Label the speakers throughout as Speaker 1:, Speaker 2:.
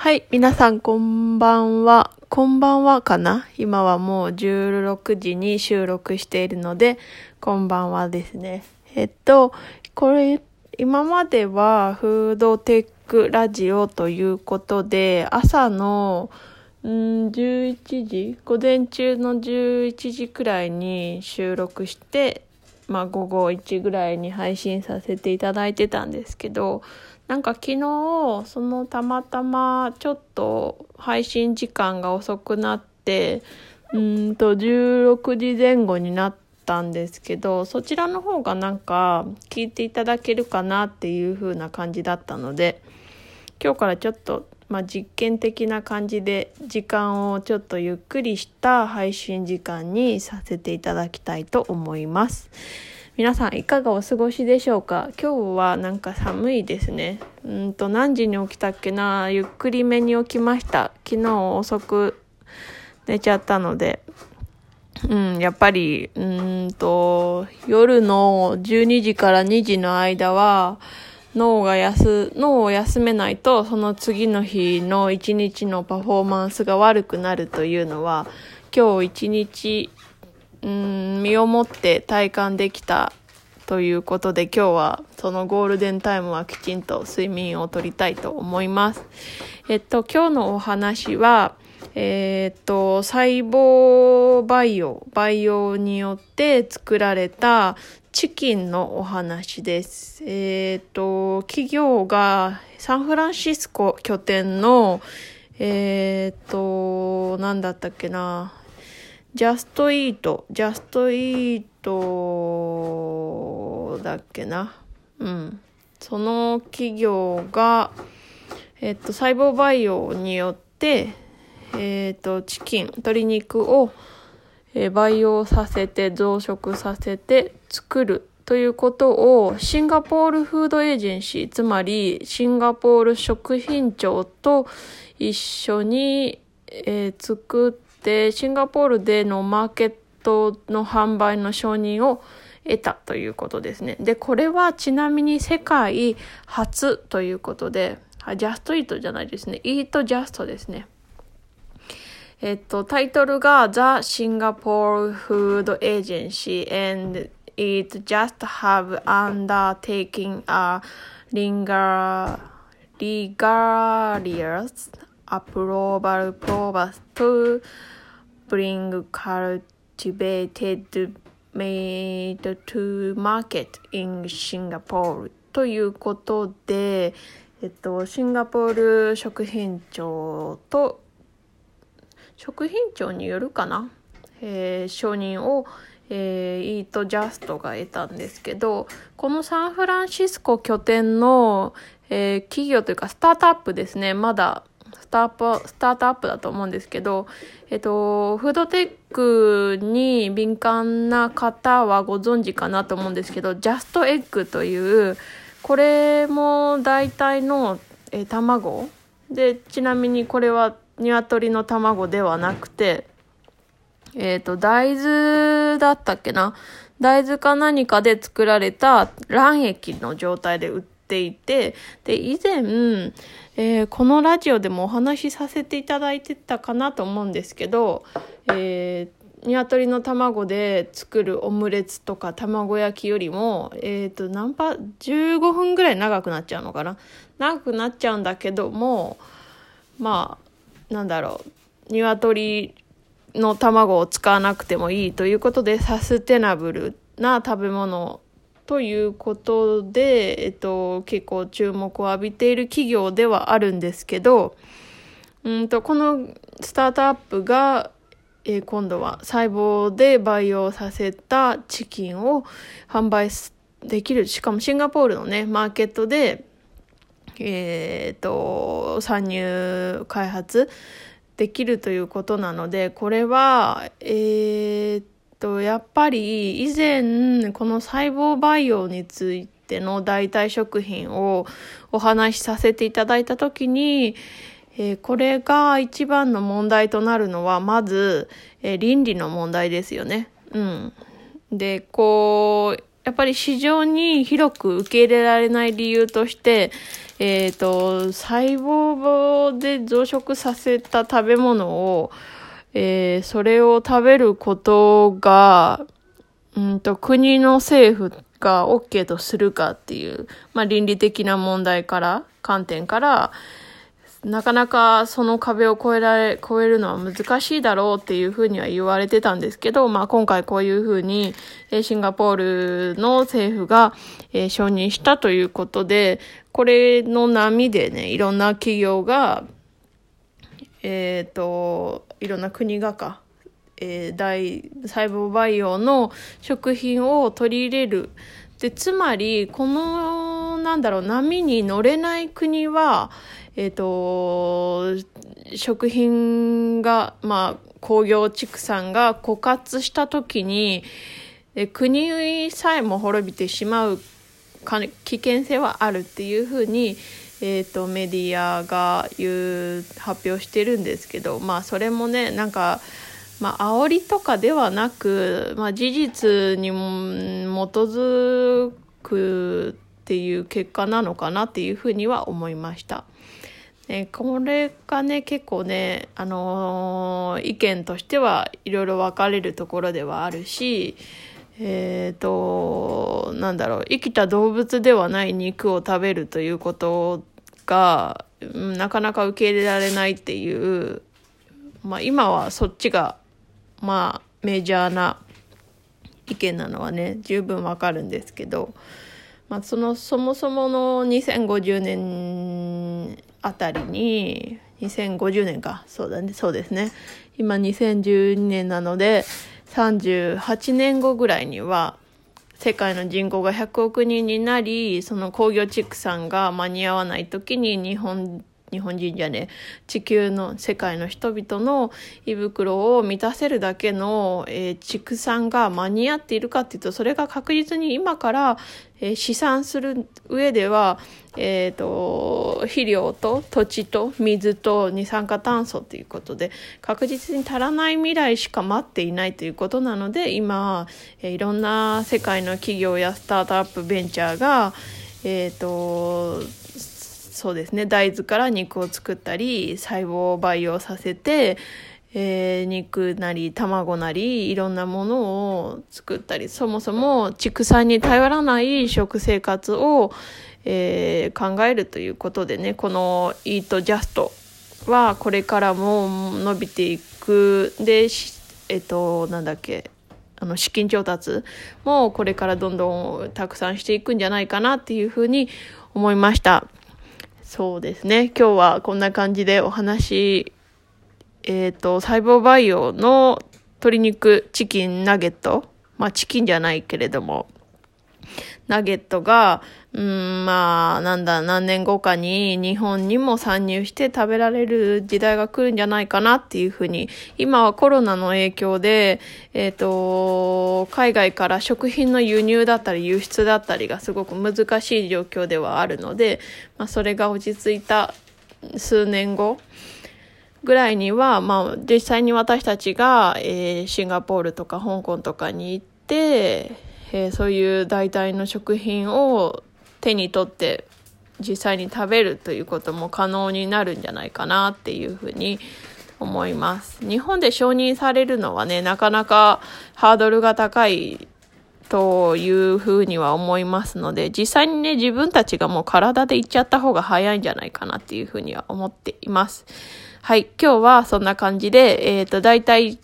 Speaker 1: はい、皆さんこんばんは。こんばんはかな？今はもう16時に収録しているので、こんばんはですね。えっと、これ、今まではフードテックラジオということで、朝の、ん11時午前中の11時くらいに収録して、まあ午後1ぐらいに配信させていただいてたんですけど、なんか昨日、そのたまたまちょっと配信時間が遅くなって、うんと16時前後になったんですけど、そちらの方がなんか聞いていただけるかなっていう風な感じだったので、今日からちょっと、まあ、実験的な感じで時間をちょっとゆっくりした配信時間にさせていただきたいと思います。皆さんいかがお過ごしでしょうか？今日はなんか寒いですね。うんと何時に起きたっけな？ゆっくりめに起きました。昨日遅く寝ちゃったので。うん、やっぱり、うんと、夜の12時から2時の間は、脳が休、脳を休めないと、その次の日の一日のパフォーマンスが悪くなるというのは、今日一日、うん、身をもって体感できたということで、今日はそのゴールデンタイムはきちんと睡眠をとりたいと思います。えっと、今日のお話は、えーっと、細胞培養、培養によって作られたチキンのお話です。えーっと、企業がサンフランシスコ拠点の、えーっと、なんだったっけな、ジャストイート、ジャストイートだっけな。うん。その企業が、えっと、細胞培養によって、えっと、チキン、鶏肉を、え培養させて増殖させて作るということをシンガポールフードエージェンシーつまりシンガポール食品庁と一緒に、えー作ってシンガポールでのマーケットの販売の承認を得たということですね。で、これはちなみに世界初ということで、あジャストイートじゃないですね。イートジャストですね。えっと、タイトルが The Singapore Food Agency and it just have undertaken a legal, legalious approval process to bring cultivated meat to market in Singapore ということで、えっと、シンガポール食品庁と食品庁によるかな、えー承認を、えーイートジャストが得たんですけどこのサンフランシスコ拠点の、えー企業というかスタートアップですね。まだスタートスタートアップだと思うんですけど、えっと、フードテックに敏感な方はご存知かなと思うんですけどジャストエッグというこれも代替の、えー卵。でちなみにこれは鶏の卵ではなくてえっ、と大豆だったっけな？大豆か何かで作られた卵液の状態で売っていてで以前、えーこのラジオでもお話しさせていただいてたかなと思うんですけど、えー鶏の卵で作るオムレツとか卵焼きよりも、えっ、と、何パ、15分ぐらい長くなっちゃうのかな？長くなっちゃうんだけども、まあ、なんだろう、鶏の卵を使わなくてもいいということで、サステナブルな食べ物ということで、えっと、結構注目を浴びている企業ではあるんですけど、うんと、このスタートアップが、えー今度は細胞で培養させたチキンを販売できる。しかもシンガポールのね、マーケットで、えっ、と、参入、開発できるということなので、これは、えっ、と、やっぱり以前、この細胞培養についての代替食品をお話しさせていただいたときに、えーこれが一番の問題となるのは、まず、えー倫理の問題ですよね。うん。で、こう、やっぱり市場に広く受け入れられない理由として、えっ、ー、と、細胞で増殖させた食べ物を、えー、それを食べることが、うんと、国の政府が OK とするかっていう、まあ倫理的な問題から、観点から、なかなかその壁を越えられ、越えるのは難しいだろうっていうふうには言われてたんですけど、まあ今回こういうふうに、シンガポールの政府が、えー、承認したということで、これの波でね、いろんな企業が、えっ、ー、と、いろんな国がか、えー、大細胞培養の食品を取り入れる。で、つまり、この、なんだろう、波に乗れない国は、えっ、ー、と、食品が、まあ、工業畜産が枯渇した時に、国さえも滅びてしまう危険性はあるっていうふうに、えーと、メディアが言う発表してるんですけどまあそれもねなんかまあ煽りとかではなく、まあ、事実に基づくっていう結果なのかなっていうふうには思いました。えこれがね結構ね、あのー、意見としてはいろいろ分かれるところではあるしえ、ー、と、なんだろう、生きた動物ではない肉を食べるということが、なかなか受け入れられないっていう、まあ今はそっちが、まあメジャーな意見なのはね、十分わかるんですけど、まあその、そもそもの2050年あたりに、2050年か、そうだね、そうですね。今2012年なので、38年後ぐらいには世界の人口が100億人になりその工業畜産が間に合わない時に日本日本人じゃね地球の世界の人々の胃袋を満たせるだけの、えー、畜産が間に合っているかっていうとそれが確実に今から、えー、試算する上では、えーと、肥料と土地と水と二酸化炭素ということで確実に足らない未来しか待っていないということなので今、えー、いろんな世界の企業やスタートアップベンチャーがえっ、ー、とそうですね大豆から肉を作ったり細胞を培養させて、えー、肉なり卵なりいろんなものを作ったりそもそも畜産に頼らない食生活を、えー、考えるということでねこの「イートジャストはこれからも伸びていくでえっ、となんだっけあの資金調達もこれからどんどんたくさんしていくんじゃないかなっていうふうに思いました。そうですね。今日はこんな感じでお話、えっ、ー、と、細胞培養の鶏肉チキンナゲット。まあ、チキンじゃないけれども、ナゲットが、うん、まあ、なんだ、何年後かに日本にも参入して食べられる時代が来るんじゃないかなっていうふうに、今はコロナの影響で、えっ、ー、と、海外から食品の輸入だったり輸出だったりがすごく難しい状況ではあるので、まあ、それが落ち着いた数年後、ぐらいには、まあ、実際に私たちが、えー、シンガポールとか香港とかに行って、えー、そういう代替の食品を手に取って実際に食べるということも可能になるんじゃないかなっていうふうに思います。日本で承認されるのはね、なかなかハードルが高いというふうには思いますので、実際にね、自分たちがもう体で行っちゃった方が早いんじゃないかなっていうふうには思っています。はい、今日はそんな感じで、えっ、ー、と、大体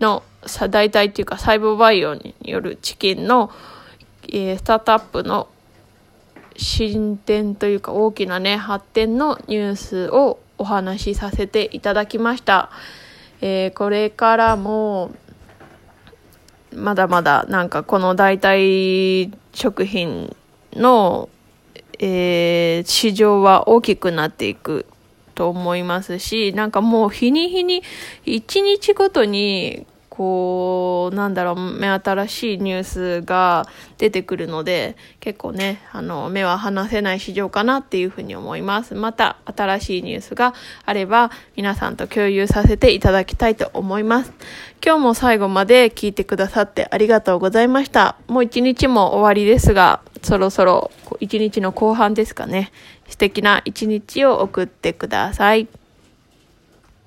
Speaker 1: の、大体っていうか細胞培養によるチキンの、えー、スタートアップの進展というか大きなね、発展のニュースをお話しさせていただきました。えー、これからも、まだまだなんかこの代替食品の、えー、市場は大きくなっていくと思いますし、なんかもう日に日に、一日ごとに、こう、なんだろう、目新しいニュースが出てくるので、結構ね、あの、目は離せない市場かなっていうふうに思います。また、新しいニュースがあれば、皆さんと共有させていただきたいと思います。今日も最後まで聞いてくださってありがとうございました。もう一日も終わりですが、そろそろ一日の後半ですかね。素敵な一日を送ってください。